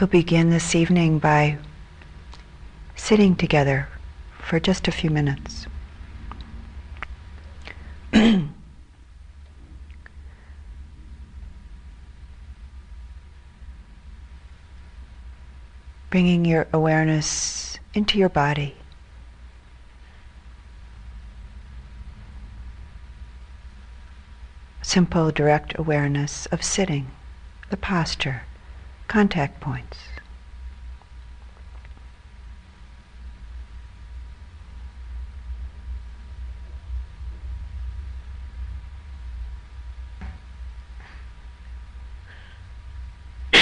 We'll begin this evening by sitting together for just a few minutes. Bringing your awareness into your body. Simple, direct awareness of sitting, the posture, contact points.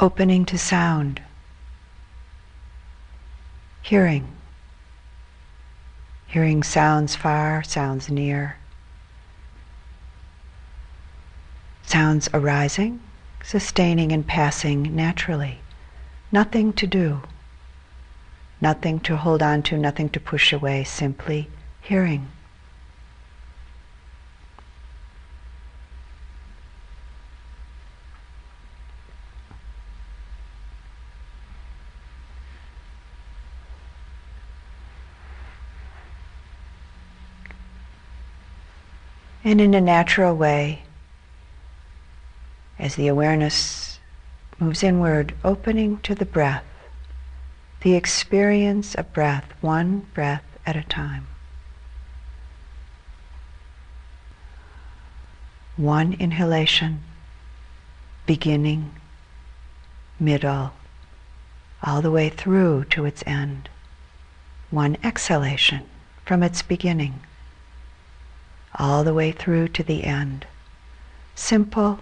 opening to sound, hearing, hearing sounds far, sounds near, sounds arising, sustaining and passing naturally, nothing to do, nothing to hold on to, nothing to push away, simply hearing. And in a natural way, as the awareness moves inward, opening to the breath, the experience of breath, one breath at a time. One inhalation, beginning, middle, all the way through to its end. One exhalation from its beginning all the way through to the end. Simple,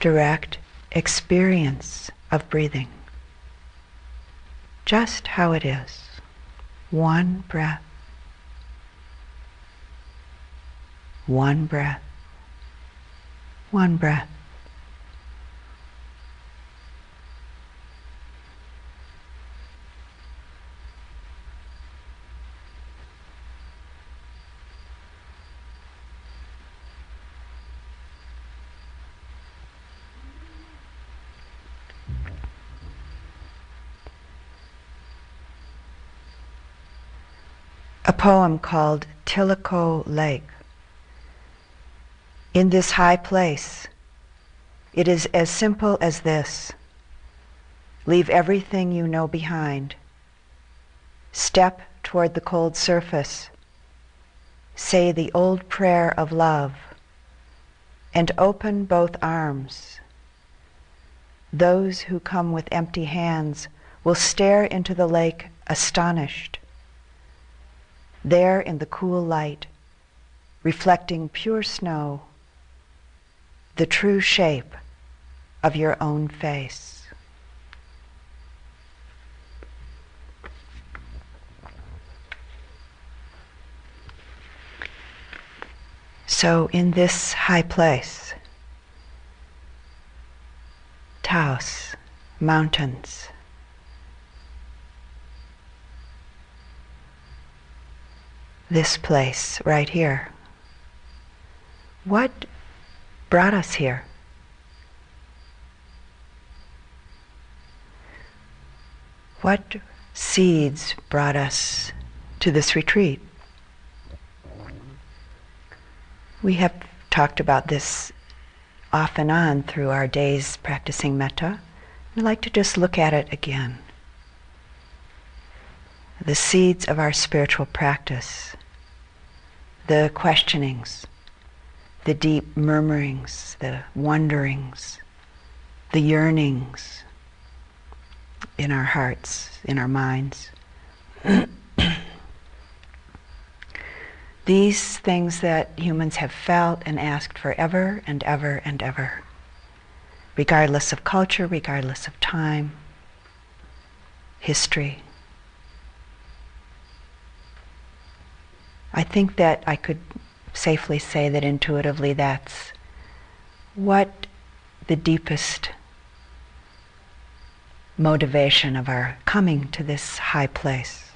direct experience of breathing. Just how it is. One breath. One breath. One breath. Poem called Tilicho Lake. In this high place, it is as simple as this. Leave everything you know behind. Step toward the cold surface. Say the old prayer of love and open both arms. Those who come with empty hands will stare into the lake astonished there in the cool light, reflecting pure snow, the true shape of your own face. So, in this high place, Taos, mountains, this place right here. What brought us here? What seeds brought us to this retreat? We have talked about this off and on through our days practicing metta. I'd like to just look at it again. The seeds of our spiritual practice the questionings, the deep murmurings, the wonderings, the yearnings in our hearts, in our minds. These things that humans have felt and asked forever and ever and ever, regardless of culture, regardless of time, history. I think that I could safely say that intuitively that's what the deepest motivation of our coming to this high place.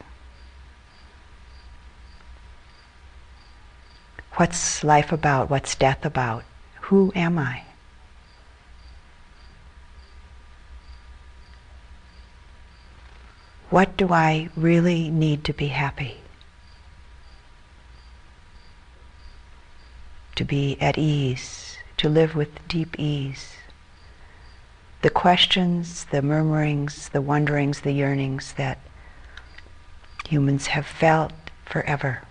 What's life about? What's death about? Who am I? What do I really need to be happy? To be at ease, to live with deep ease. The questions, the murmurings, the wonderings, the yearnings that humans have felt forever.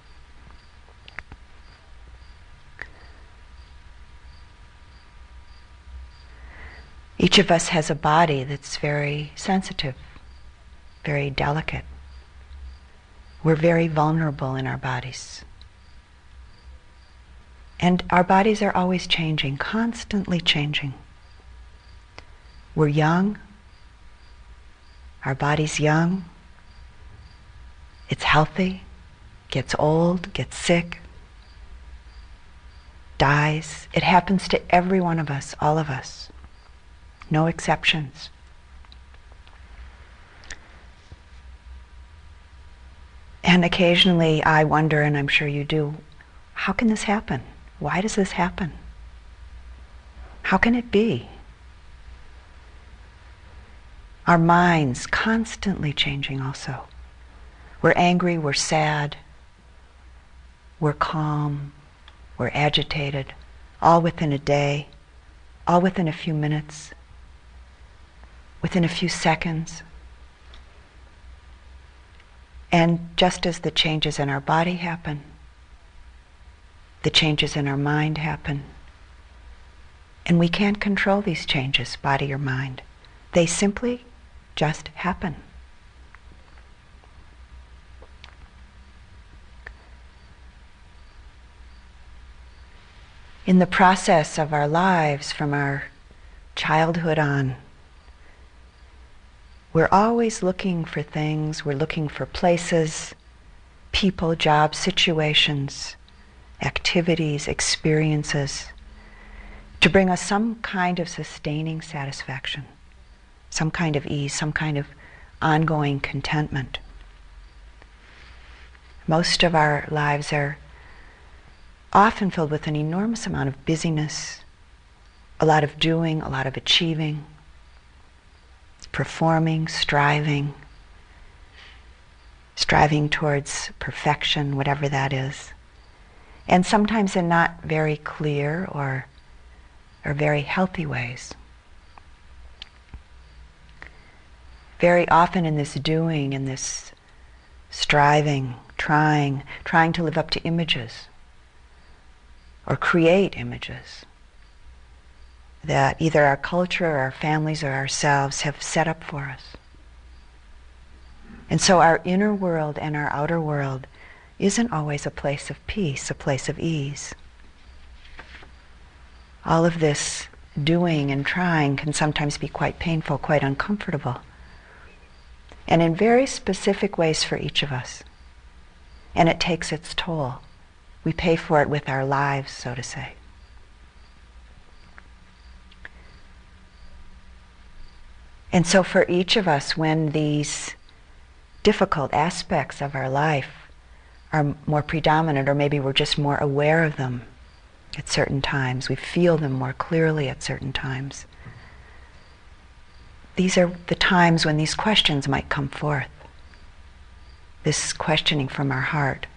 Each of us has a body that's very sensitive very delicate. We're very vulnerable in our bodies. And our bodies are always changing, constantly changing. We're young. Our body's young. It's healthy, gets old, gets sick, dies. It happens to every one of us, all of us. No exceptions. And occasionally I wonder, and I'm sure you do, how can this happen? Why does this happen? How can it be? Our minds constantly changing also. We're angry, we're sad, we're calm, we're agitated, all within a day, all within a few minutes, within a few seconds. And just as the changes in our body happen, the changes in our mind happen. And we can't control these changes, body or mind. They simply just happen. In the process of our lives from our childhood on, we're always looking for things, we're looking for places, people, jobs, situations, activities, experiences to bring us some kind of sustaining satisfaction, some kind of ease, some kind of ongoing contentment. Most of our lives are often filled with an enormous amount of busyness, a lot of doing, a lot of achieving, performing, striving, striving towards perfection, whatever that is. And sometimes in not very clear or, or very healthy ways. Very often in this doing, in this striving, trying, trying to live up to images or create images that either our culture or our families or ourselves have set up for us. And so our inner world and our outer world isn't always a place of peace, a place of ease. All of this doing and trying can sometimes be quite painful, quite uncomfortable. And in very specific ways for each of us. And it takes its toll. We pay for it with our lives, so to say. And so for each of us, when these difficult aspects of our life are more predominant, or maybe we're just more aware of them at certain times, we feel them more clearly at certain times, these are the times when these questions might come forth. This questioning from our heart.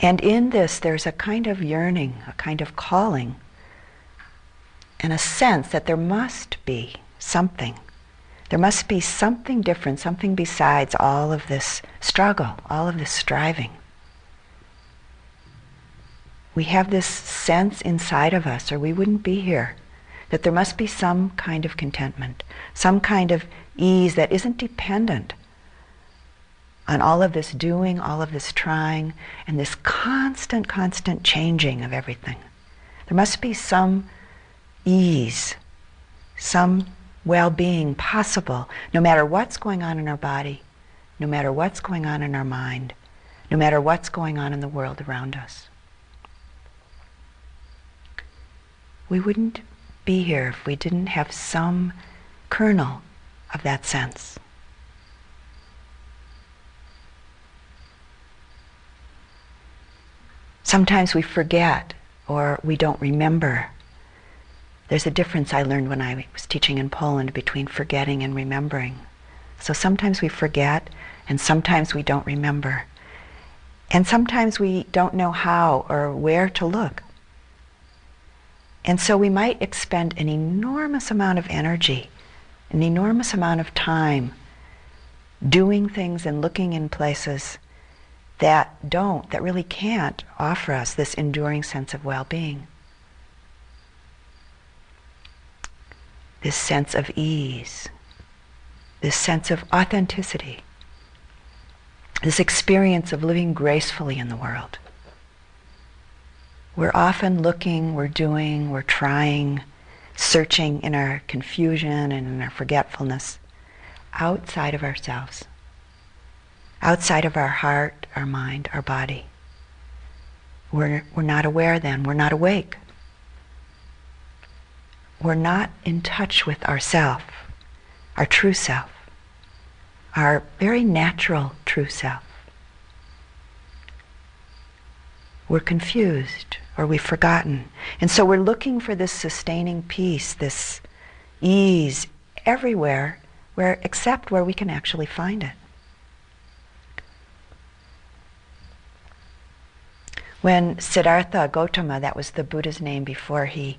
And in this, there's a kind of yearning, a kind of calling and a sense that there must be something. There must be something different, something besides all of this struggle, all of this striving. We have this sense inside of us, or we wouldn't be here, that there must be some kind of contentment, some kind of ease that isn't dependent on all of this doing, all of this trying, and this constant, constant changing of everything. There must be some ease, some well being possible, no matter what's going on in our body, no matter what's going on in our mind, no matter what's going on in the world around us. We wouldn't be here if we didn't have some kernel of that sense. Sometimes we forget or we don't remember. There's a difference I learned when I was teaching in Poland between forgetting and remembering. So sometimes we forget and sometimes we don't remember. And sometimes we don't know how or where to look. And so we might expend an enormous amount of energy, an enormous amount of time doing things and looking in places that don't, that really can't offer us this enduring sense of well-being. This sense of ease, this sense of authenticity, this experience of living gracefully in the world. We're often looking, we're doing, we're trying, searching in our confusion and in our forgetfulness outside of ourselves, outside of our heart, our mind, our body. We're, we're not aware then, we're not awake. We're not in touch with ourself, our true self, our very natural true self. We're confused or we've forgotten. And so we're looking for this sustaining peace, this ease everywhere where except where we can actually find it. When Siddhartha Gautama, that was the Buddha's name before he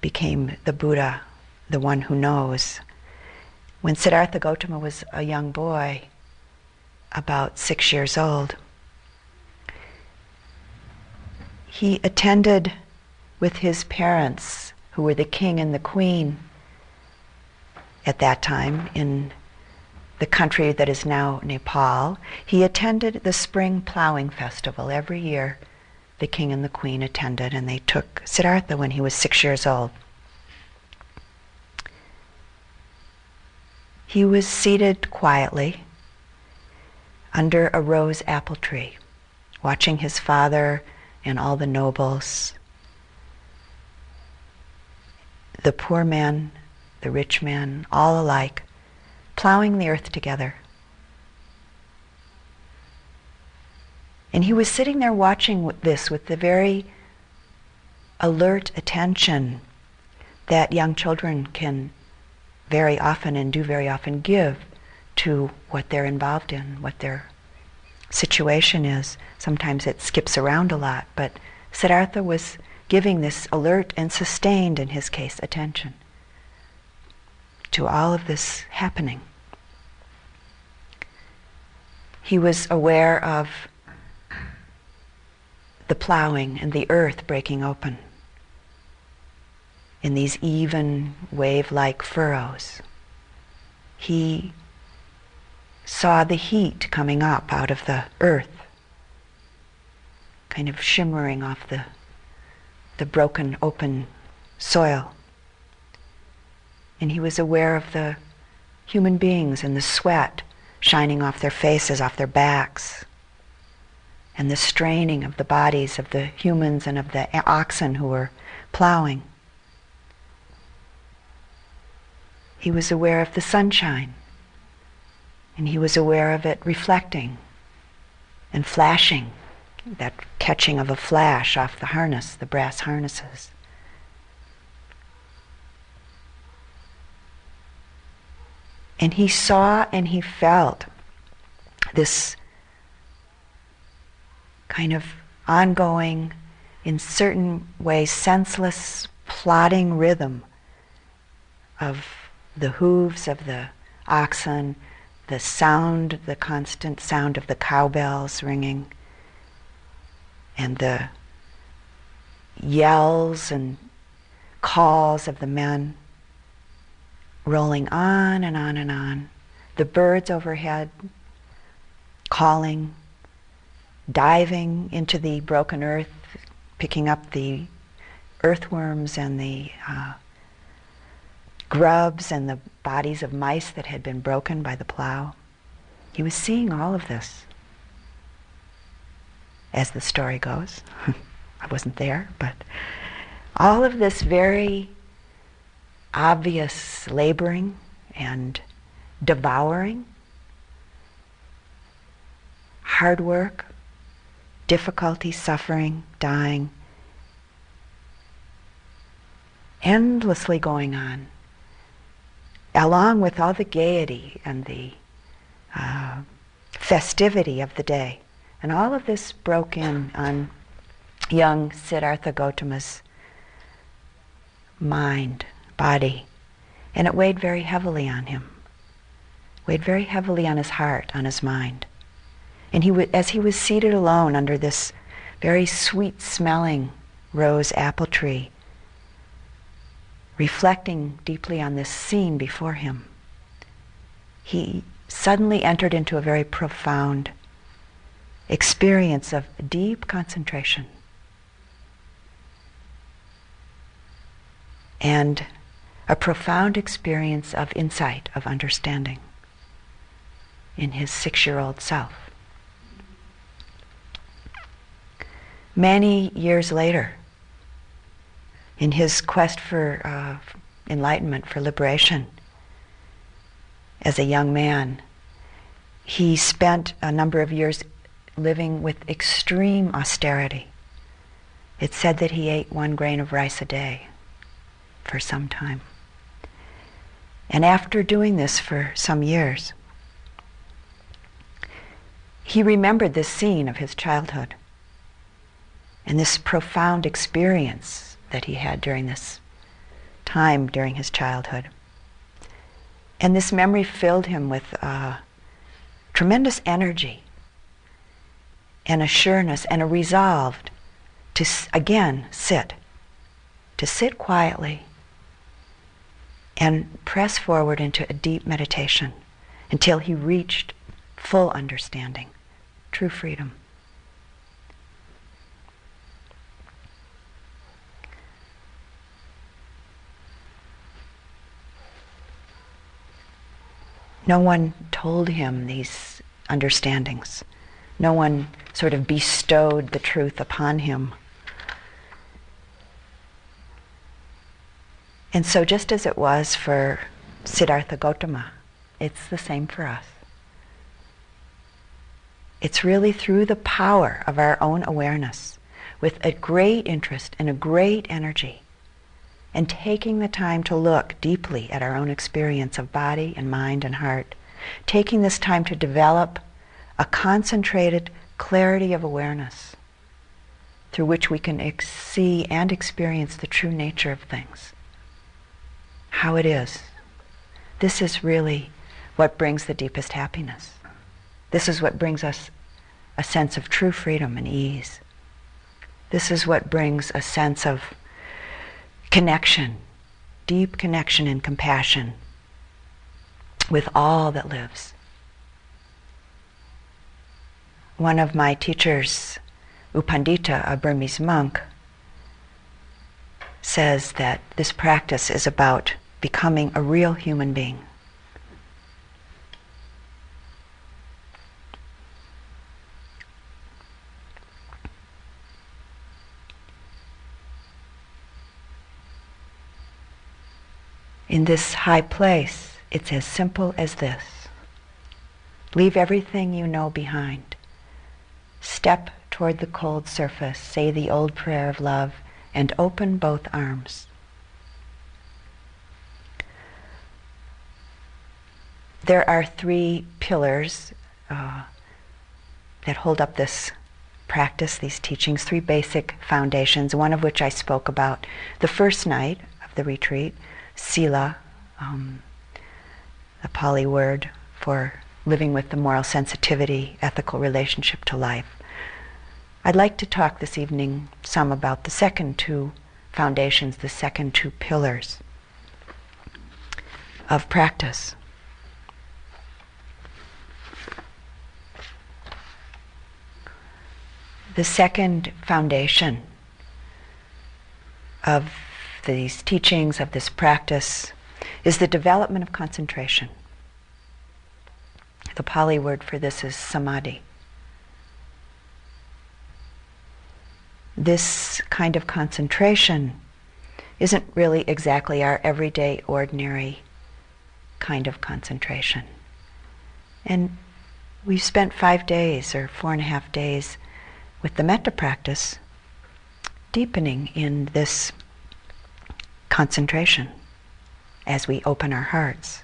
became the Buddha, the one who knows, when Siddhartha Gautama was a young boy, about six years old, he attended with his parents, who were the king and the queen at that time in the country that is now Nepal. He attended the spring plowing festival every year. The king and the queen attended, and they took Siddhartha when he was six years old. He was seated quietly under a rose apple tree, watching his father and all the nobles, the poor man, the rich man, all alike, plowing the earth together. And he was sitting there watching this with the very alert attention that young children can very often and do very often give to what they're involved in, what their situation is. Sometimes it skips around a lot, but Siddhartha was giving this alert and sustained, in his case, attention to all of this happening. He was aware of the plowing and the earth breaking open in these even wave-like furrows. He saw the heat coming up out of the earth, kind of shimmering off the, the broken open soil. And he was aware of the human beings and the sweat shining off their faces, off their backs, and the straining of the bodies of the humans and of the oxen who were plowing. He was aware of the sunshine and he was aware of it reflecting and flashing, that catching of a flash off the harness, the brass harnesses. And he saw and he felt this kind of ongoing, in certain ways, senseless, plodding rhythm of the hooves of the oxen the sound, the constant sound of the cowbells ringing, and the yells and calls of the men rolling on and on and on. The birds overhead calling, diving into the broken earth, picking up the earthworms and the uh, grubs and the bodies of mice that had been broken by the plow. He was seeing all of this. As the story goes, I wasn't there, but all of this very obvious laboring and devouring, hard work, difficulty, suffering, dying, endlessly going on, along with all the gaiety and the uh, festivity of the day. And all of this broke in on young Siddhartha Gautama's mind, body, and it weighed very heavily on him, weighed very heavily on his heart, on his mind. And he as he was seated alone under this very sweet smelling rose apple tree, reflecting deeply on this scene before him, he suddenly entered into a very profound experience of deep concentration. And a profound experience of insight, of understanding in his six year old self. Many years later, in his quest for uh, enlightenment, for liberation, as a young man, he spent a number of years living with extreme austerity. It's said that he ate one grain of rice a day for some time. And after doing this for some years, he remembered this scene of his childhood and this profound experience that he had during this time during his childhood. And this memory filled him with uh, tremendous energy and a sureness and a resolve to again sit, to sit quietly and press forward into a deep meditation until he reached full understanding, true freedom. No one told him these understandings. No one sort of bestowed the truth upon him. And so, just as it was for Siddhartha Gautama, it's the same for us. It's really through the power of our own awareness, with a great interest and a great energy, and taking the time to look deeply at our own experience of body and mind and heart, taking this time to develop a concentrated clarity of awareness through which we can ex- see and experience the true nature of things, how it is. This is really what brings the deepest happiness. This is what brings us a sense of true freedom and ease. This is what brings a sense of connection, deep connection and compassion with all that lives. One of my teachers, U Pandita, a Burmese monk, says that this practice is about becoming a real human being. In this high place, it's as simple as this. Leave everything you know behind. Step toward the cold surface, say the old prayer of love, and open both arms. There are three pillars uh, that hold up this practice, these teachings, three basic foundations, one of which I spoke about the first night of the retreat, Sila, um, the Pali word for living with the moral sensitivity, ethical relationship to life. I'd like to talk this evening some about the second two foundations, the second two pillars of practice. The second foundation of these teachings, of this practice, is the development of concentration. The Pali word for this is samadhi. This kind of concentration isn't really exactly our everyday, ordinary kind of concentration. And we've spent five days or four and a half days with the metta practice, deepening in this concentration as we open our hearts.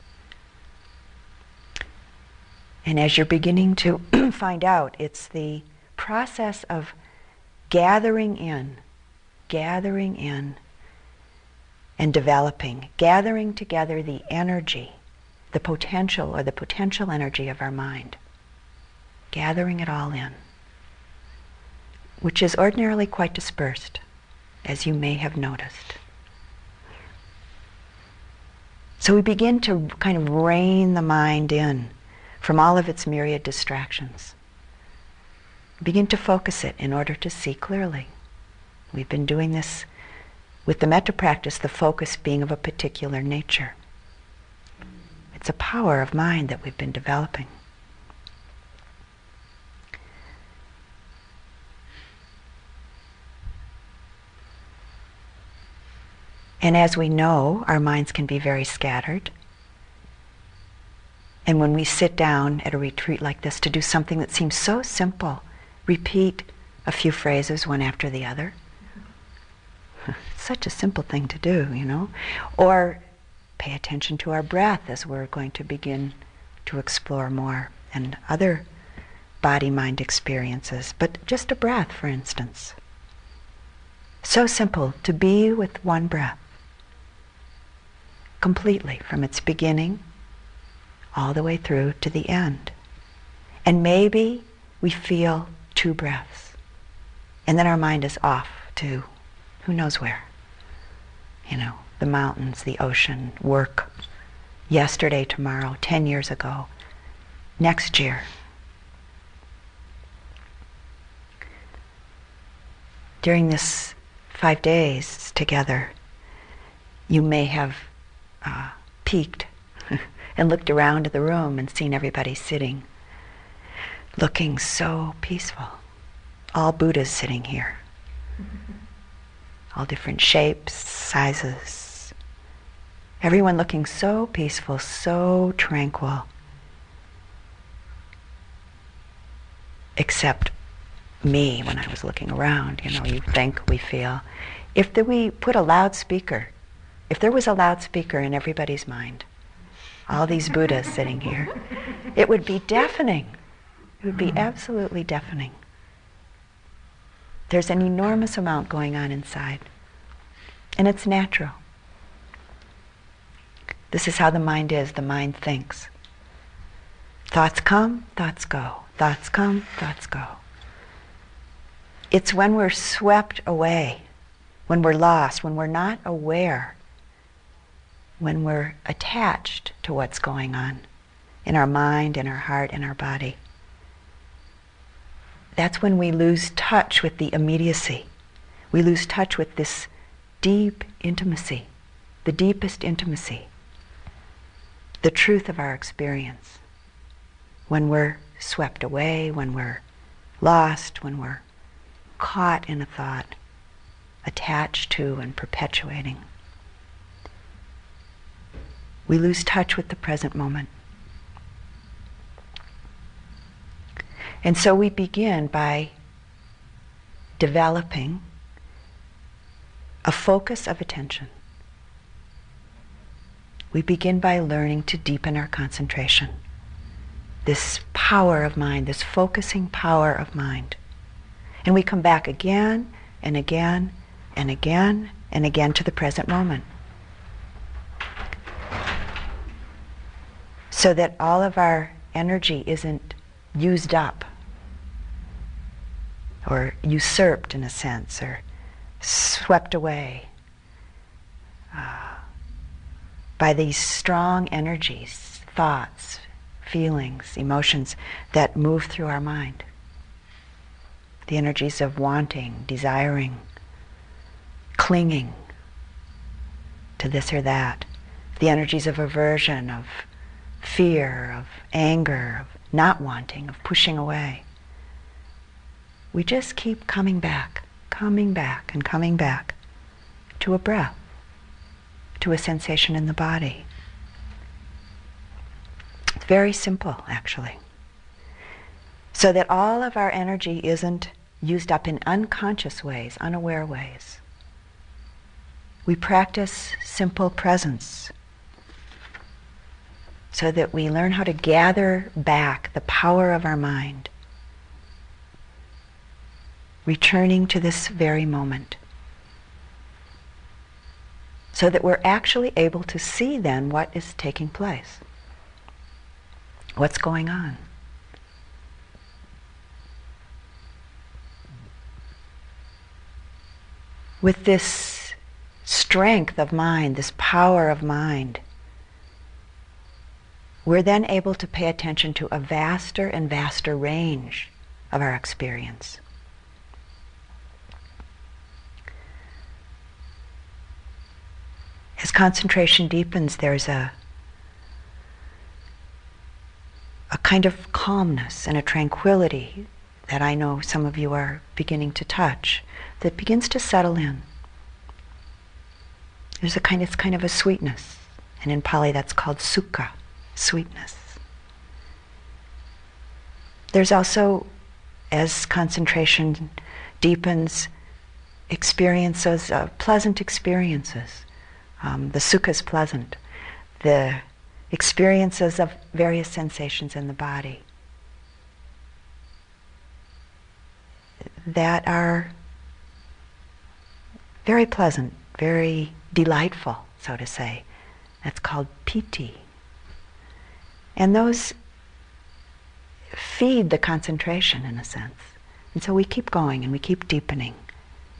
And as you're beginning to find out, it's the process of gathering in, gathering in, and developing, gathering together the energy, the potential or the potential energy of our mind, gathering it all in, which is ordinarily quite dispersed, as you may have noticed. So we begin to kind of rein the mind in from all of its myriad distractions. Begin to focus it in order to see clearly. We've been doing this with the metta practice, the focus being of a particular nature. It's a power of mind that we've been developing. And as we know, our minds can be very scattered. And when we sit down at a retreat like this to do something that seems so simple, repeat a few phrases one after the other. Such a simple thing to do, you know. Or pay attention to our breath as we're going to begin to explore more and other body mind experiences. But just a breath, for instance. So simple to be with one breath completely from its beginning all the way through to the end. And maybe we feel two breaths. And then our mind is off to who knows where. You know, the mountains, the ocean, work, yesterday, tomorrow, 10 years ago, next year. During this five days together, you may have uh, peeked and looked around the room and seen everybody sitting, looking so peaceful. All Buddhas sitting here. All different shapes, sizes. Everyone looking so peaceful, so tranquil. Except me when I was looking around, you know, you think we feel. If the, we put a loudspeaker, if there was a loudspeaker in everybody's mind, all these Buddhas sitting here. It would be deafening. It would be hmm. absolutely deafening. There's an enormous amount going on inside. And it's natural. This is how the mind is. The mind thinks. Thoughts come, thoughts go. Thoughts come, thoughts go. It's when we're swept away, when we're lost, when we're not aware when we're attached to what's going on in our mind, in our heart, in our body. That's when we lose touch with the immediacy. We lose touch with this deep intimacy, the deepest intimacy, the truth of our experience. When we're swept away, when we're lost, when we're caught in a thought, attached to and perpetuating we lose touch with the present moment. And so we begin by developing a focus of attention. We begin by learning to deepen our concentration. This power of mind, this focusing power of mind. And we come back again and again and again and again to the present moment. So that all of our energy isn't used up or usurped in a sense or swept away uh, by these strong energies, thoughts, feelings, emotions that move through our mind. The energies of wanting, desiring, clinging to this or that. The energies of aversion, of fear, of anger, of not wanting, of pushing away. We just keep coming back, coming back, and coming back to a breath, to a sensation in the body. It's very simple, actually. So that all of our energy isn't used up in unconscious ways, unaware ways. We practice simple presence so that we learn how to gather back the power of our mind, returning to this very moment so that we're actually able to see then what is taking place. What's going on? With this strength of mind, this power of mind, we're then able to pay attention to a vaster and vaster range of our experience. As concentration deepens, there's a, a kind of calmness and a tranquility that I know some of you are beginning to touch that begins to settle in. There's a kind, it's kind of a sweetness, and in Pali that's called sukha, sweetness. There's also, as concentration deepens, experiences, uh, pleasant experiences um, the sukha is pleasant. The experiences of various sensations in the body that are very pleasant, very delightful, so to say. That's called piti. And those feed the concentration in a sense. And so we keep going and we keep deepening.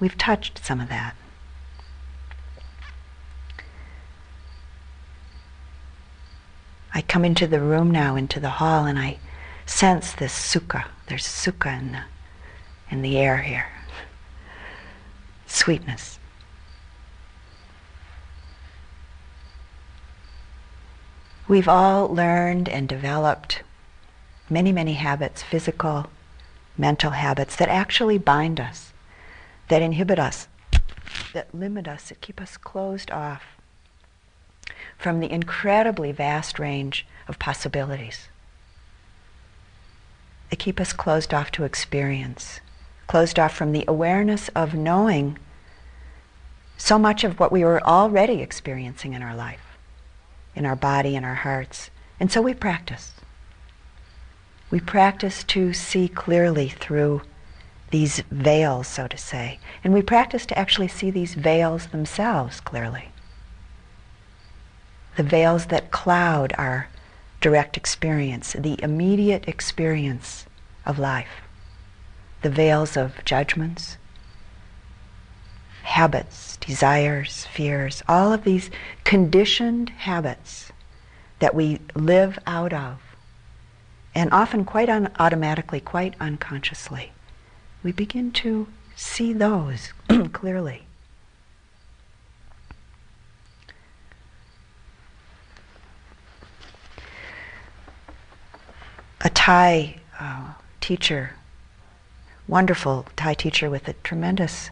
We've touched some of that. I come into the room now, into the hall, and I sense this sukha. There's sukha in the, in the air here. Sweetness. We've all learned and developed many, many habits, physical, mental habits, that actually bind us, that inhibit us, that limit us, that keep us closed off from the incredibly vast range of possibilities. They keep us closed off to experience, closed off from the awareness of knowing so much of what we were already experiencing in our life, in our body, in our hearts. And so we practice. We practice to see clearly through these veils, so to say. And we practice to actually see these veils themselves clearly the veils that cloud our direct experience, the immediate experience of life, the veils of judgments, habits, desires, fears, all of these conditioned habits that we live out of, and often quite un- automatically, quite unconsciously. We begin to see those clearly. a Thai uh, teacher, wonderful Thai teacher with a tremendous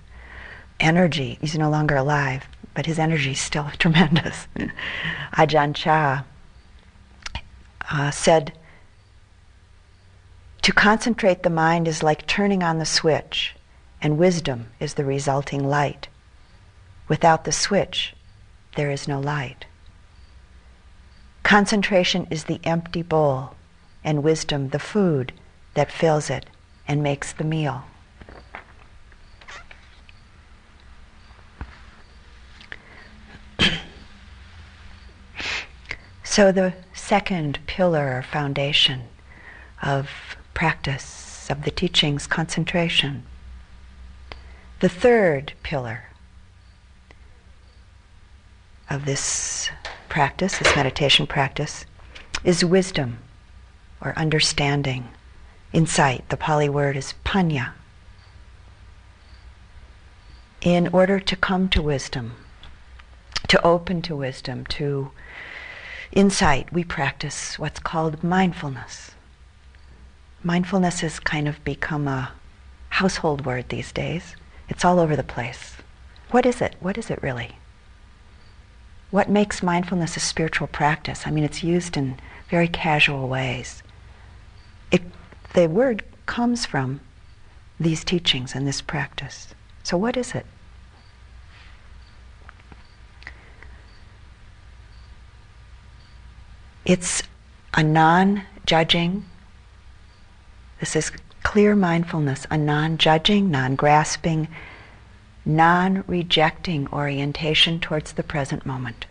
energy. He's no longer alive, but his energy is still tremendous. Ajahn Chah uh, said, to concentrate the mind is like turning on the switch, and wisdom is the resulting light. Without the switch, there is no light. Concentration is the empty bowl and wisdom the food that fills it and makes the meal. So the second pillar or foundation of practice of the teachings, concentration. The third pillar of this practice, this meditation practice, is wisdom or understanding, insight. The Pali word is panya. In order to come to wisdom, to open to wisdom, to insight, we practice what's called mindfulness. Mindfulness has kind of become a household word these days. It's all over the place. What is it? What is it really? What makes mindfulness a spiritual practice? I mean, it's used in very casual ways. It, the word comes from these teachings and this practice. So, what is it? It's a non judging, this is clear mindfulness, a non judging, non grasping, non rejecting orientation towards the present moment.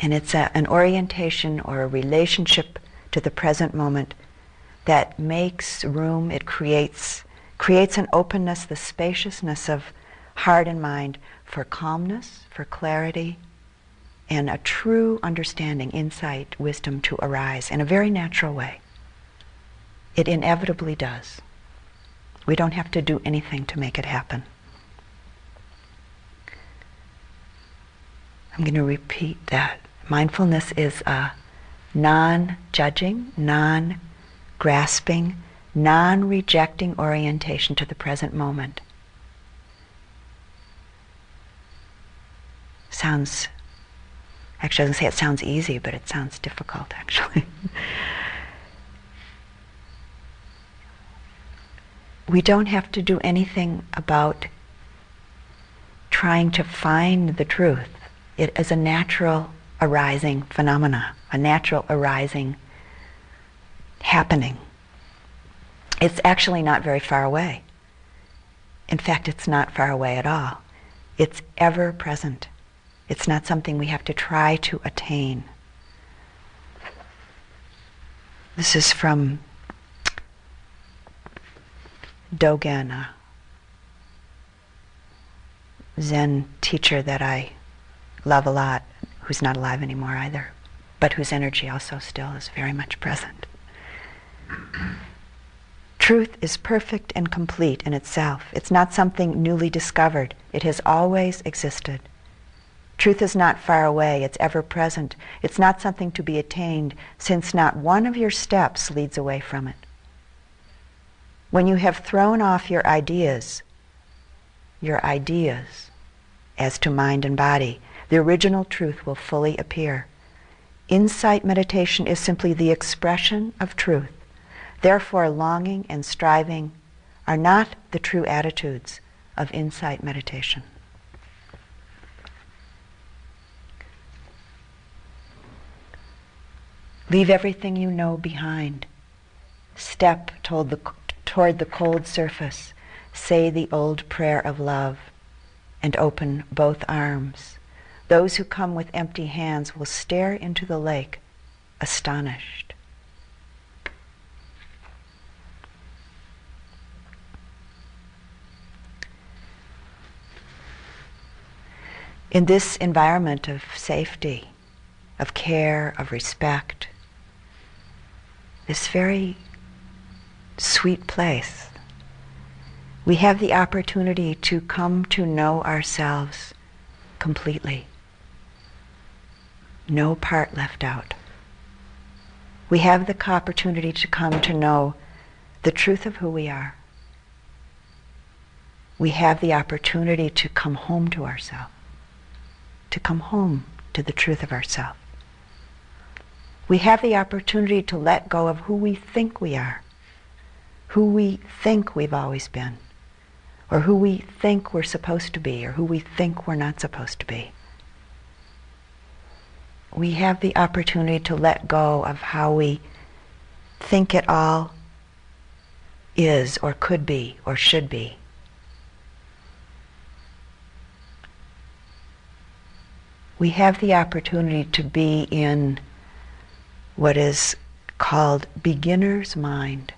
And it's a, an orientation or a relationship to the present moment that makes room, it creates, creates an openness, the spaciousness of heart and mind for calmness, for clarity, and a true understanding, insight, wisdom to arise in a very natural way. It inevitably does. We don't have to do anything to make it happen. I'm going to repeat that. Mindfulness is a non judging, non grasping, non rejecting orientation to the present moment. Sounds, actually, I was going to say it sounds easy, but it sounds difficult, actually. we don't have to do anything about trying to find the truth. It is a natural arising phenomena, a natural arising happening. It's actually not very far away. In fact, it's not far away at all. It's ever present. It's not something we have to try to attain. This is from Dogen, a Zen teacher that I love a lot, who's not alive anymore either, but whose energy also still is very much present. Truth is perfect and complete in itself. It's not something newly discovered. It has always existed. Truth is not far away, it's ever present. It's not something to be attained, since not one of your steps leads away from it. When you have thrown off your ideas, your ideas as to mind and body, the original truth will fully appear. Insight meditation is simply the expression of truth. Therefore, longing and striving are not the true attitudes of insight meditation. Leave everything you know behind. Step toward the, toward the cold surface. Say the old prayer of love and open both arms. Those who come with empty hands will stare into the lake, astonished. In this environment of safety, of care, of respect, this very sweet place, we have the opportunity to come to know ourselves completely. No part left out. We have the opportunity to come to know the truth of who we are. We have the opportunity to come home to ourselves, to come home to the truth of ourselves we have the opportunity to let go of who we think we are, who we think we've always been, or who we think we're supposed to be, or who we think we're not supposed to be. We have the opportunity to let go of how we think it all is, or could be, or should be. We have the opportunity to be in what is called beginner's mind.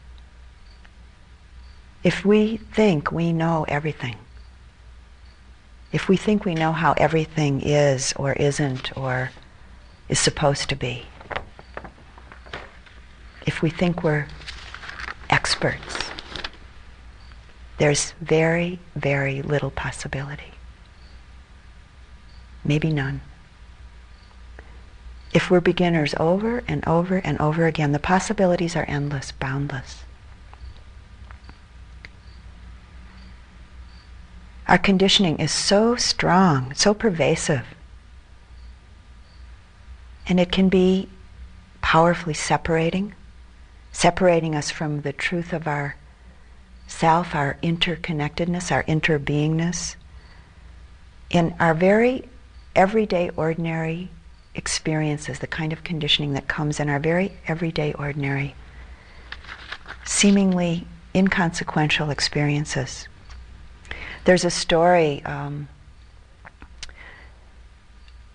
If we think we know everything, if we think we know how everything is or isn't or is supposed to be, if we think we're experts, there's very, very little possibility. Maybe none. If we're beginners over and over and over again, the possibilities are endless, boundless. Our conditioning is so strong, so pervasive, and it can be powerfully separating, separating us from the truth of our self, our interconnectedness, our interbeingness, in our very everyday, ordinary experiences, the kind of conditioning that comes in our very everyday, ordinary, seemingly inconsequential experiences. There's a story um,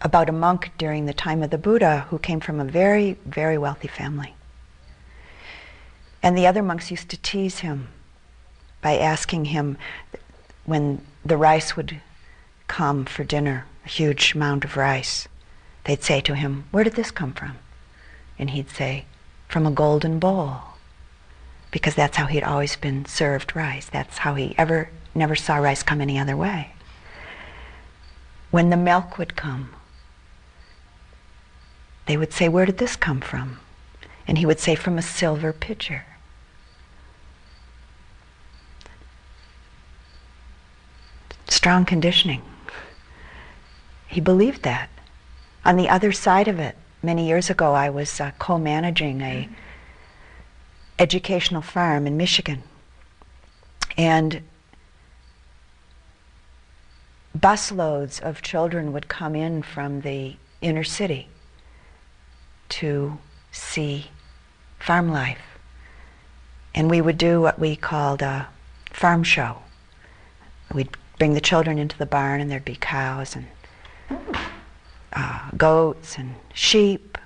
about a monk during the time of the Buddha who came from a very, very wealthy family. And the other monks used to tease him by asking him when the rice would come for dinner, a huge mound of rice, they'd say to him, Where did this come from? And he'd say, From a golden bowl. Because that's how he'd always been served rice. That's how he ever never saw rice come any other way. When the milk would come, they would say, Where did this come from? And he would say, From a silver pitcher. Strong conditioning. He believed that. On the other side of it, many years ago, I was uh, co-managing a educational farm in Michigan, and busloads of children would come in from the inner city to see farm life. And we would do what we called a farm show. We'd bring the children into the barn and there'd be cows and uh, goats and sheep.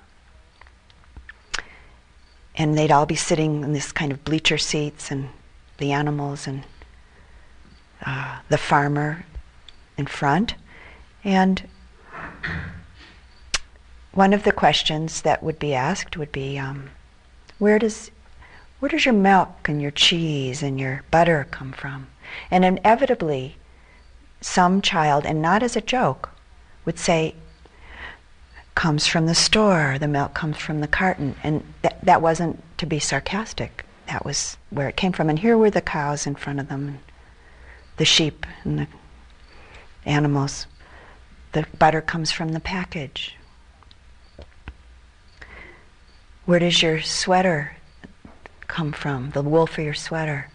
And they'd all be sitting in this kind of bleacher seats and the animals and uh, the farmer in front. And one of the questions that would be asked would be, um, where does where does your milk and your cheese and your butter come from? And inevitably, some child, and not as a joke, would say, comes from the store, the milk comes from the carton. And that, that wasn't to be sarcastic. That was where it came from. And here were the cows in front of them, and the sheep and the animals. The butter comes from the package. Where does your sweater come from? The wool for your sweater?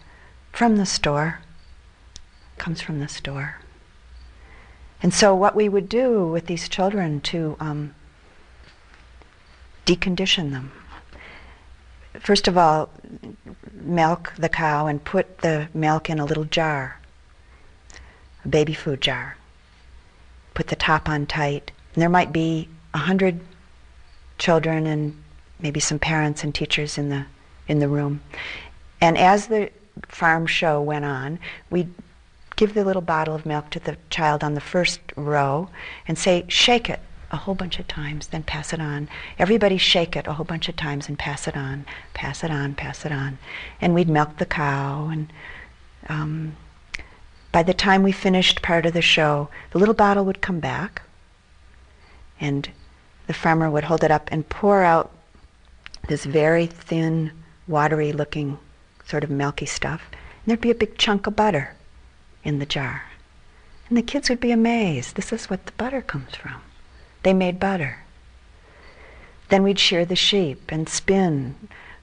From the store. Comes from the store. And so, what we would do with these children to um, decondition them, first of all, milk the cow and put the milk in a little jar, a baby food jar. Put the top on tight. And there might be a hundred children and maybe some parents and teachers in the in the room. And as the farm show went on, we'd give the little bottle of milk to the child on the first row and say, shake it a whole bunch of times, then pass it on. Everybody shake it a whole bunch of times and pass it on, pass it on, pass it on. And we'd milk the cow. And um, by the time we finished part of the show, the little bottle would come back, and the farmer would hold it up and pour out this very thin, watery looking sort of milky stuff. And there'd be a big chunk of butter in the jar. And the kids would be amazed. This is what the butter comes from. They made butter. Then we'd shear the sheep and spin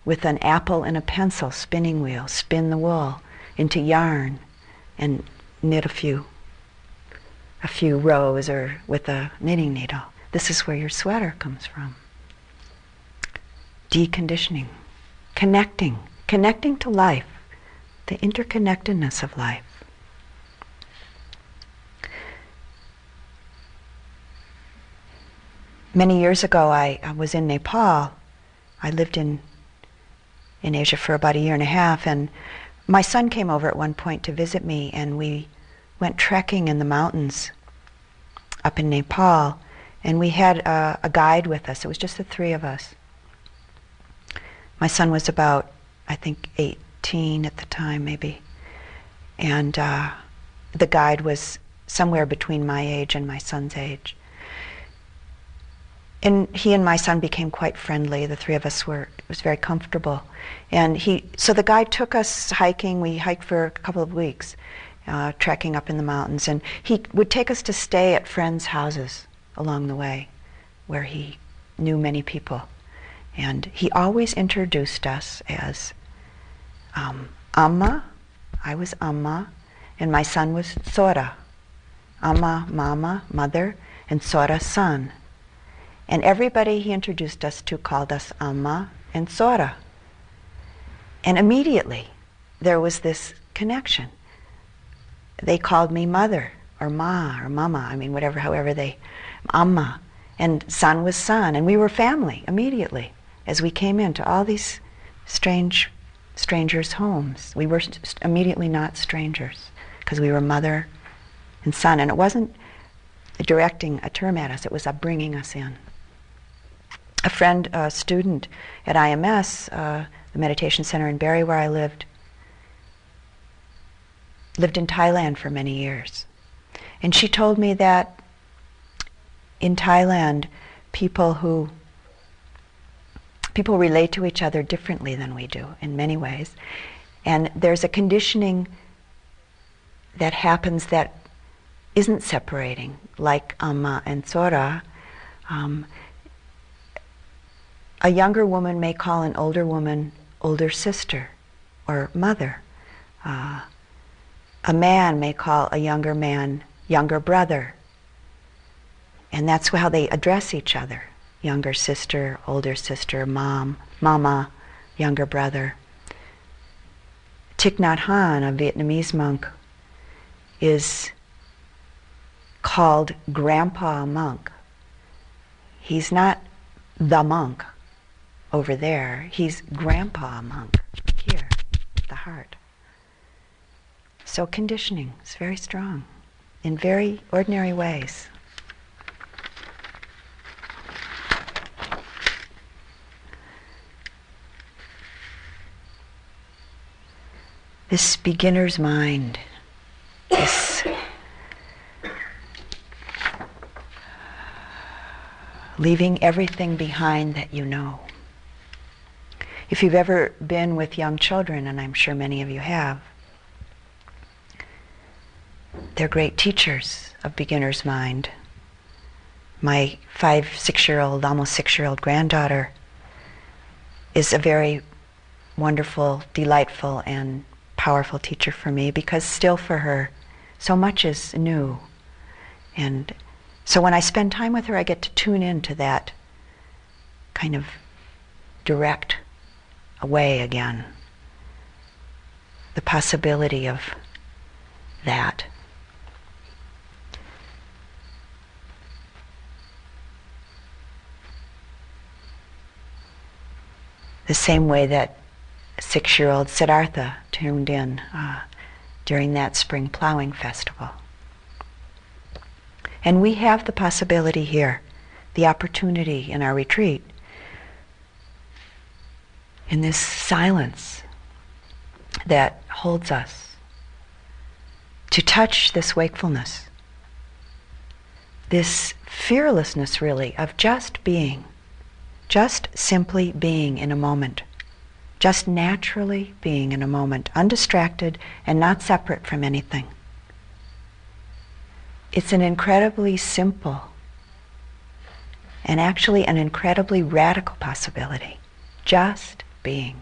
with an apple and a pencil spinning wheel, spin the wool into yarn and knit a few a few rows or with a knitting needle. This is where your sweater comes from deconditioning, connecting, connecting to life, the interconnectedness of life. Many years ago, I, I was in Nepal. I lived in in Asia for about a year and a half, and my son came over at one point to visit me, and we went trekking in the mountains up in Nepal, and we had a, a guide with us. It was just the three of us. My son was about, I think, 18 at the time, maybe. And uh, the guide was somewhere between my age and my son's age. And he and my son became quite friendly. The three of us were, it was very comfortable. And he, so the guide took us hiking. We hiked for a couple of weeks, uh, trekking up in the mountains. And he would take us to stay at friends' houses along the way, where he knew many people. And he always introduced us as um, Amma, I was Amma, and my son was Sora. Amma, Mama, mother, and Sora, son. And everybody he introduced us to called us Amma and Sora. And immediately there was this connection. They called me mother or ma or mama, I mean, whatever, however they, Amma. And son was son. And we were family immediately as we came into all these strange strangers' homes. We were immediately not strangers because we were mother and son. And it wasn't directing a term at us, it was bringing us in a friend, a student at IMS, uh, the meditation center in Barre where I lived, lived in Thailand for many years. And she told me that in Thailand, people who people relate to each other differently than we do in many ways. And there's a conditioning that happens that isn't separating, like Amma and Sora. Um, a younger woman may call an older woman older sister or mother. Uh, a man may call a younger man younger brother. And that's how they address each other younger sister, older sister, mom, mama, younger brother. Thich Nhat Hanh, a Vietnamese monk, is called Grandpa Monk. He's not the monk, over there. He's grandpa monk here, the heart. So conditioning is very strong in very ordinary ways. This beginner's mind, this leaving everything behind that you know. If you've ever been with young children, and I'm sure many of you have, they're great teachers of beginner's mind. My five, six year old, almost six year old granddaughter is a very wonderful, delightful, and powerful teacher for me because still for her, so much is new. And so when I spend time with her, I get to tune into that kind of direct away again. The possibility of that. The same way that six year old Siddhartha tuned in uh, during that spring plowing festival. And we have the possibility here, the opportunity in our retreat in this silence that holds us, to touch this wakefulness, this fearlessness really of just being, just simply being in a moment, just naturally being in a moment, undistracted and not separate from anything. It's an incredibly simple and actually an incredibly radical possibility. Just being.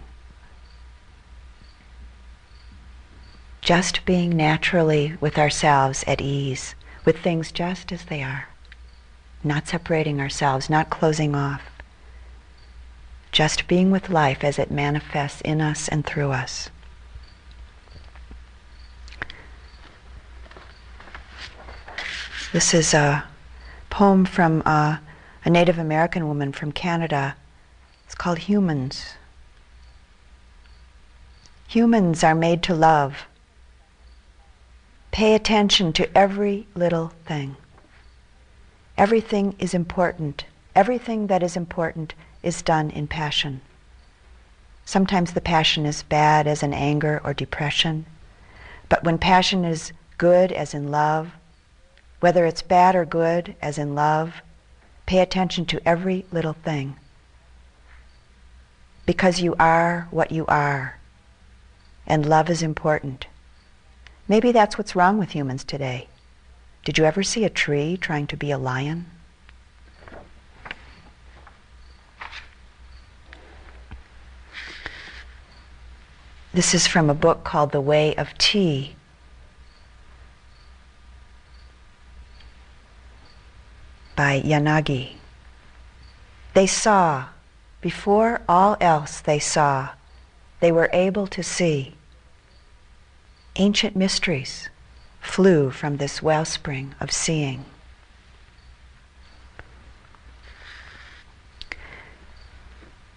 Just being naturally with ourselves at ease, with things just as they are. Not separating ourselves, not closing off. Just being with life as it manifests in us and through us. This is a poem from a, a Native American woman from Canada. It's called Humans. Humans are made to love. Pay attention to every little thing. Everything is important. Everything that is important is done in passion. Sometimes the passion is bad, as in anger or depression. But when passion is good, as in love, whether it's bad or good, as in love, pay attention to every little thing. Because you are what you are and love is important. Maybe that's what's wrong with humans today. Did you ever see a tree trying to be a lion? This is from a book called The Way of Tea. by Yanagi. They saw, before all else they saw, they were able to see. Ancient mysteries flew from this wellspring of seeing.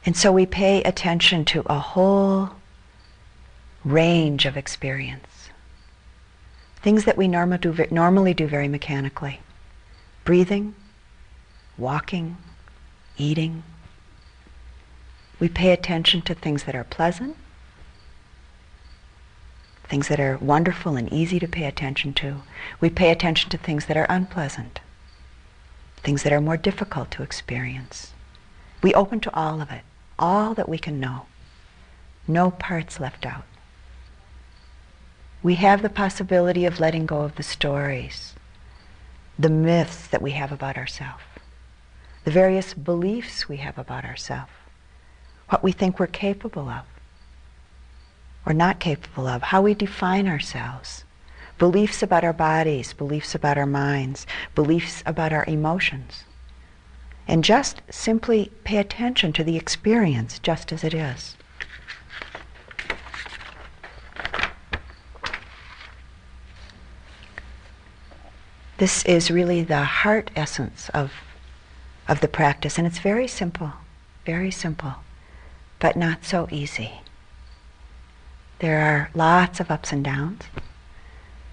And so we pay attention to a whole range of experience. Things that we normally do very mechanically. Breathing, walking, eating. We pay attention to things that are pleasant, things that are wonderful and easy to pay attention to. We pay attention to things that are unpleasant, things that are more difficult to experience. We open to all of it, all that we can know. No parts left out. We have the possibility of letting go of the stories, the myths that we have about ourselves, the various beliefs we have about ourselves, what we think we're capable of or not capable of, how we define ourselves, beliefs about our bodies, beliefs about our minds, beliefs about our emotions. And just simply pay attention to the experience just as it is. This is really the heart essence of, of the practice, and it's very simple, very simple, but not so easy. There are lots of ups and downs,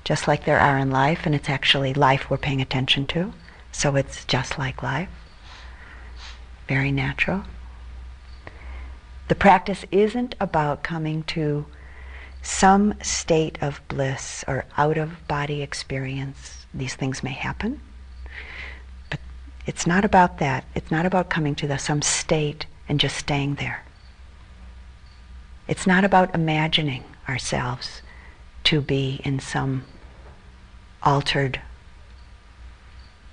just like there are in life, and it's actually life we're paying attention to, so it's just like life. Very natural. The practice isn't about coming to some state of bliss or out of body experience these things may happen. But it's not about that. It's not about coming to the, some state and just staying there. It's not about imagining ourselves to be in some altered,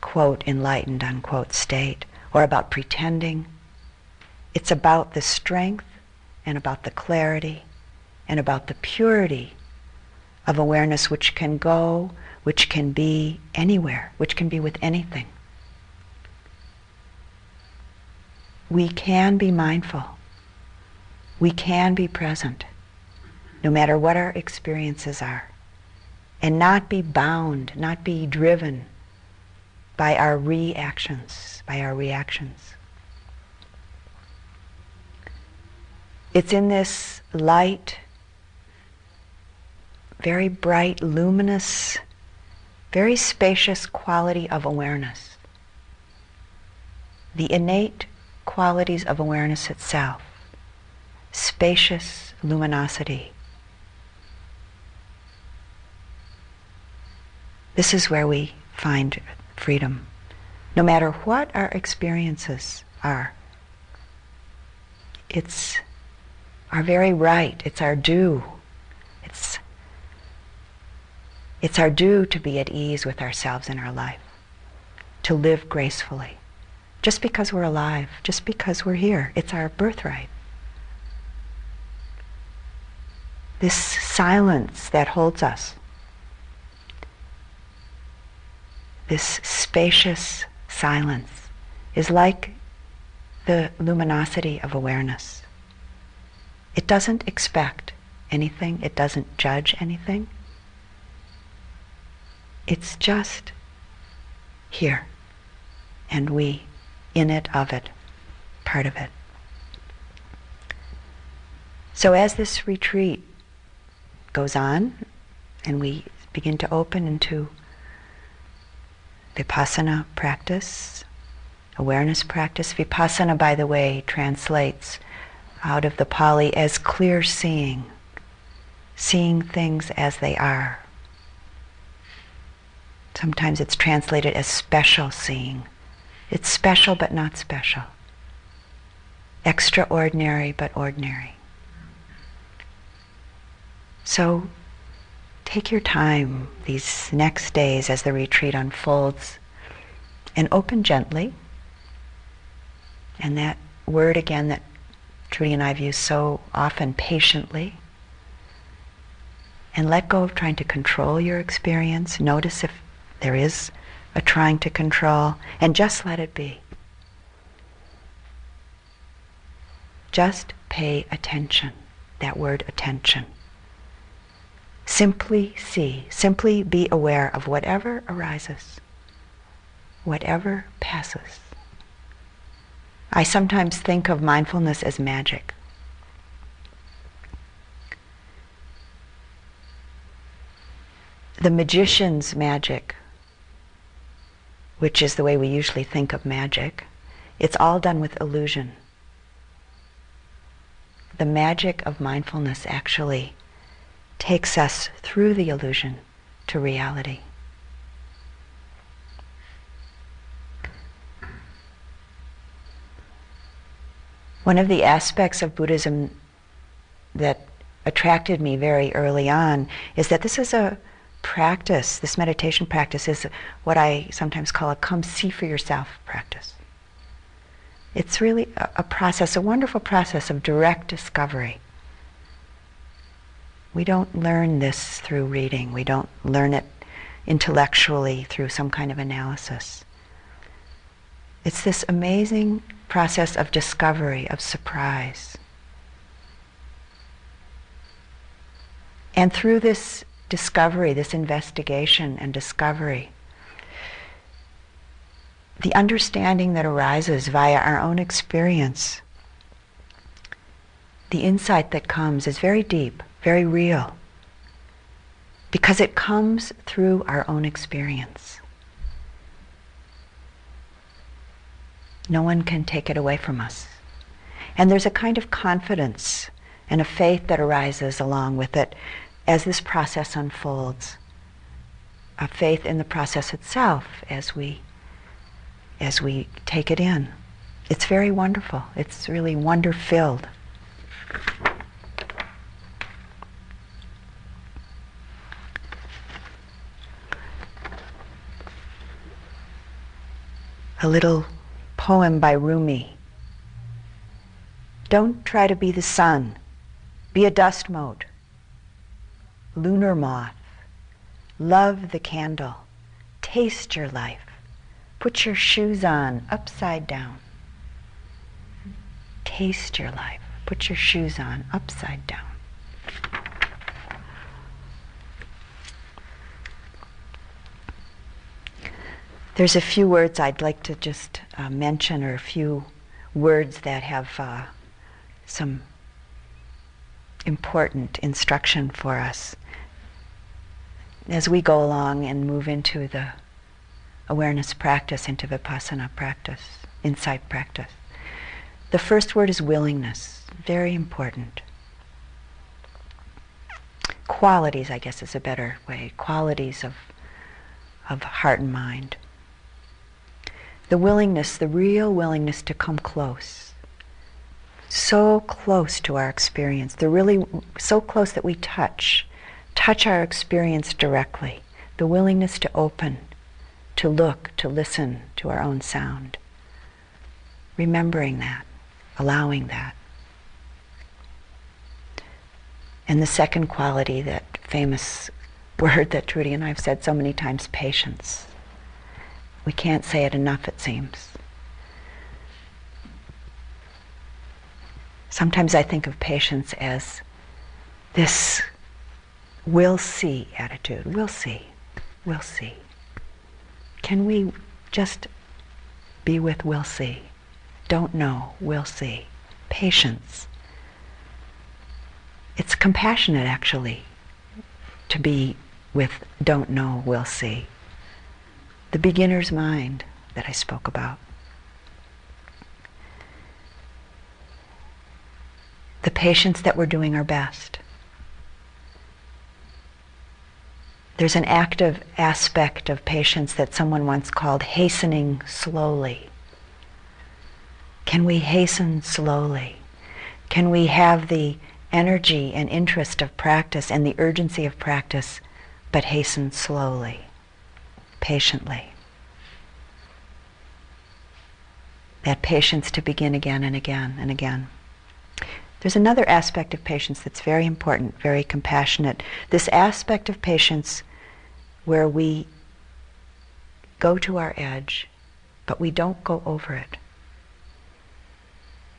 quote, enlightened, unquote, state, or about pretending. It's about the strength and about the clarity and about the purity of awareness which can go which can be anywhere, which can be with anything. We can be mindful. We can be present, no matter what our experiences are, and not be bound, not be driven by our reactions, by our reactions. It's in this light, very bright, luminous very spacious quality of awareness. The innate qualities of awareness itself, spacious luminosity. This is where we find freedom, no matter what our experiences are. It's our very right, it's our due, it's it's our due to be at ease with ourselves in our life, to live gracefully. Just because we're alive, just because we're here, it's our birthright. This silence that holds us, this spacious silence, is like the luminosity of awareness. It doesn't expect anything, it doesn't judge anything. It's just here, and we, in it, of it, part of it. So as this retreat goes on, and we begin to open into vipassana practice, awareness practice. Vipassana, by the way, translates out of the Pali as clear seeing, seeing things as they are. Sometimes it's translated as special seeing. It's special but not special. Extraordinary but ordinary. So take your time these next days as the retreat unfolds and open gently. And that word again that Trudy and I've used so often, patiently. And let go of trying to control your experience. Notice if there is a trying to control, and just let it be. Just pay attention. That word attention. Simply see, simply be aware of whatever arises, whatever passes. I sometimes think of mindfulness as magic. The magician's magic, which is the way we usually think of magic, it's all done with illusion. The magic of mindfulness actually takes us through the illusion to reality. One of the aspects of Buddhism that attracted me very early on is that this is a practice, this meditation practice is what I sometimes call a come see for yourself practice. It's really a, a process, a wonderful process of direct discovery. We don't learn this through reading. We don't learn it intellectually through some kind of analysis. It's this amazing process of discovery, of surprise. And through this discovery, this investigation and discovery, the understanding that arises via our own experience, the insight that comes is very deep very real because it comes through our own experience. No one can take it away from us. And there's a kind of confidence and a faith that arises along with it as this process unfolds. A faith in the process itself as we as we take it in. It's very wonderful. It's really wonder filled. A little poem by Rumi. Don't try to be the sun. Be a dust mote. Luna moth. Love the candle. Taste your life. Put your shoes on upside down. Taste your life. Put your shoes on upside down. There's a few words I'd like to just uh, mention, or a few words that have uh, some important instruction for us as we go along and move into the awareness practice, into vipassana practice, insight practice. The first word is willingness, very important. Qualities, I guess, is a better way. Qualities of, of heart and mind the willingness, the real willingness to come close. So close to our experience. They're really so close that we touch, touch our experience directly. The willingness to open, to look, to listen to our own sound. Remembering that, allowing that. And the second quality, that famous word that Trudy and I have said so many times, patience. We can't say it enough, it seems. Sometimes I think of patience as this we'll see attitude. We'll see. We'll see. Can we just be with we'll see? Don't know, we'll see. Patience. It's compassionate, actually, to be with don't know, we'll see the beginner's mind that I spoke about. The patience that we're doing our best. There's an active aspect of patience that someone once called hastening slowly. Can we hasten slowly? Can we have the energy and interest of practice and the urgency of practice, but hasten slowly? Patiently. That patience to begin again and again and again. There's another aspect of patience that's very important, very compassionate. This aspect of patience where we go to our edge, but we don't go over it.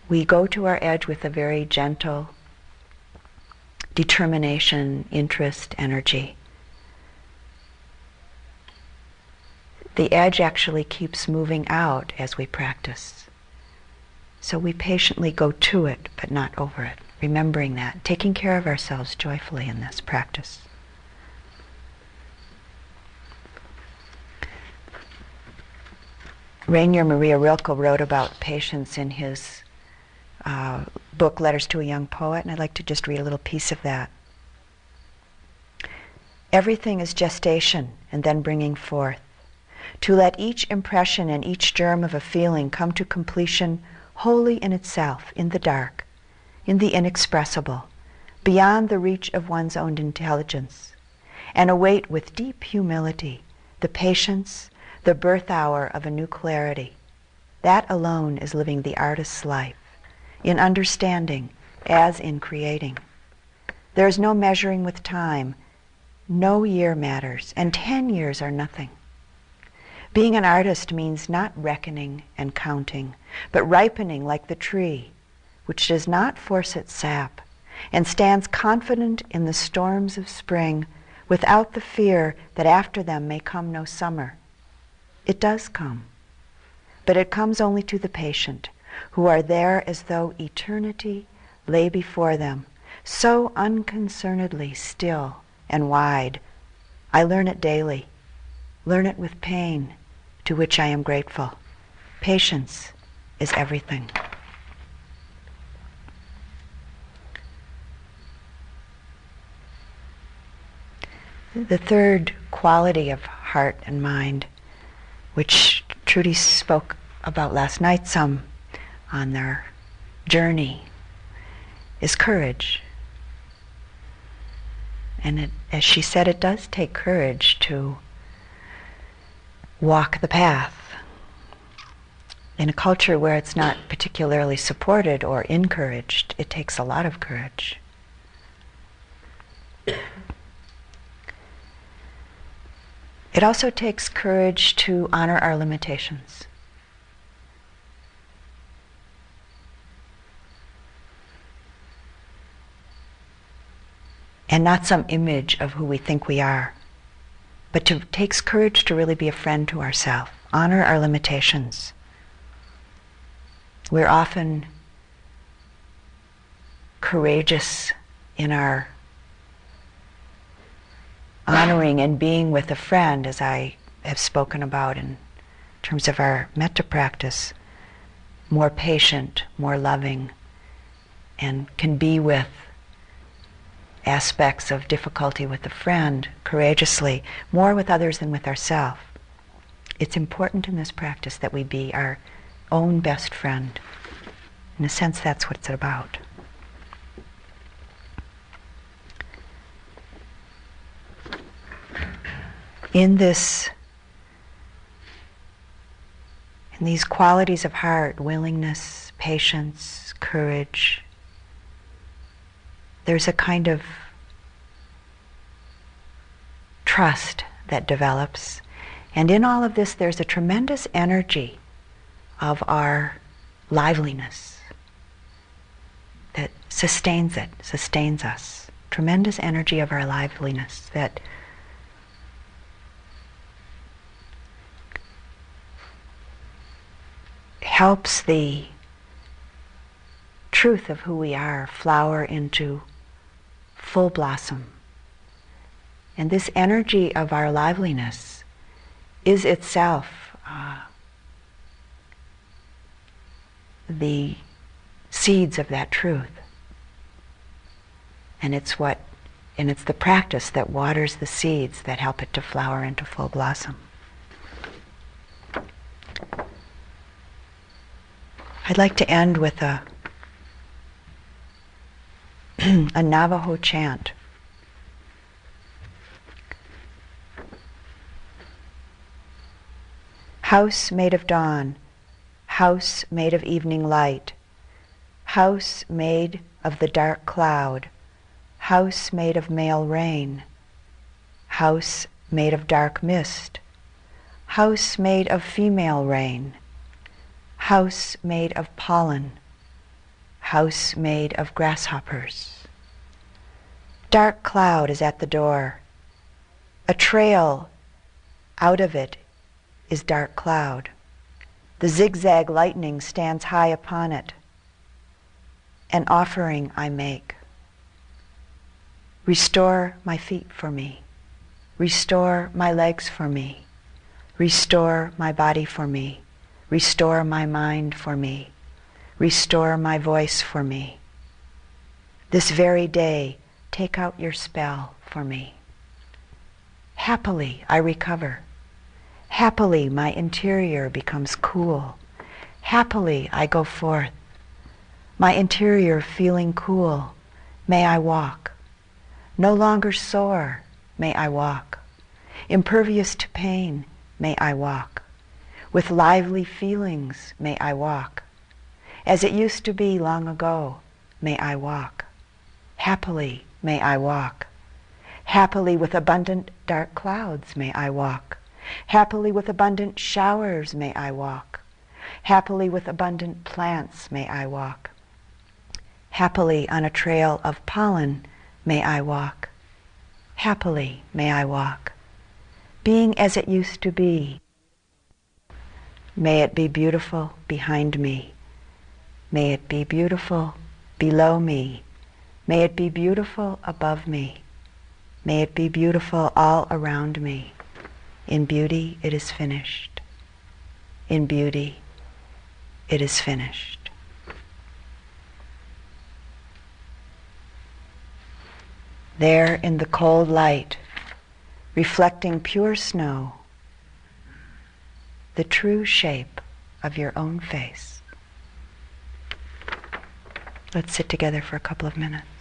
We go to our edge with a very gentle determination, interest, energy. The edge actually keeps moving out as we practice. So we patiently go to it, but not over it, remembering that, taking care of ourselves joyfully in this practice. Rainer Maria Rilke wrote about patience in his uh, book, Letters to a Young Poet, and I'd like to just read a little piece of that. Everything is gestation and then bringing forth. To let each impression and each germ of a feeling come to completion wholly in itself, in the dark, in the inexpressible, beyond the reach of one's own intelligence, and await with deep humility the patience, the birth hour of a new clarity. That alone is living the artist's life, in understanding as in creating. There is no measuring with time. No year matters, and ten years are nothing. Being an artist means not reckoning and counting, but ripening like the tree, which does not force its sap, and stands confident in the storms of spring without the fear that after them may come no summer. It does come, but it comes only to the patient, who are there as though eternity lay before them, so unconcernedly still and wide. I learn it daily, learn it with pain, to which I am grateful. Patience is everything. The third quality of heart and mind which Trudy spoke about last night some on their journey, is courage. And it, as she said, it does take courage to walk the path. In a culture where it's not particularly supported or encouraged, it takes a lot of courage. It also takes courage to honor our limitations. And not some image of who we think we are, but to takes courage to really be a friend to ourselves, honor our limitations. We're often courageous in our honoring and being with a friend, as I have spoken about in terms of our metta practice, more patient, more loving, and can be with aspects of difficulty with a friend courageously, more with others than with ourselves. It's important in this practice that we be our own best friend. In a sense, that's what it's about. in this in these qualities of heart, willingness, patience, courage, there's a kind of trust that develops. And in all of this, there's a tremendous energy of our liveliness that sustains it, sustains us. Tremendous energy of our liveliness that helps the truth of who we are flower into full blossom. And this energy of our liveliness is itself uh, the seeds of that truth. And it's what, and it's the practice that waters the seeds that help it to flower into full blossom. I'd like to end with a, a Navajo chant. House made of dawn, house made of evening light, House made of the dark cloud, house made of male rain, house made of dark mist, house made of female rain, house made of pollen, house made of grasshoppers. Dark cloud is at the door. A trail out of it is dark cloud. The zigzag lightning stands high upon it. An offering I make. Restore my feet for me. Restore my legs for me. Restore my body for me. Restore my mind for me. Restore my voice for me. This very day, take out your spell for me. Happily, I recover. Happily, my interior becomes cool. Happily, I go forth. My interior feeling cool, may I walk. No longer sore, may I walk. Impervious to pain, may I walk. With lively feelings, may I walk. As it used to be long ago, may I walk. Happily, may I walk. Happily with abundant dark clouds may I walk. Happily with abundant showers may I walk. Happily with abundant plants may I walk. Happily on a trail of pollen may I walk. Happily may I walk. Being as it used to be. May it be beautiful behind me. May it be beautiful below me. May it be beautiful above me. May it be beautiful all around me. In beauty it is finished. In beauty it is finished. There in the cold light, reflecting pure snow, the true shape of your own face. Let's sit together for a couple of minutes.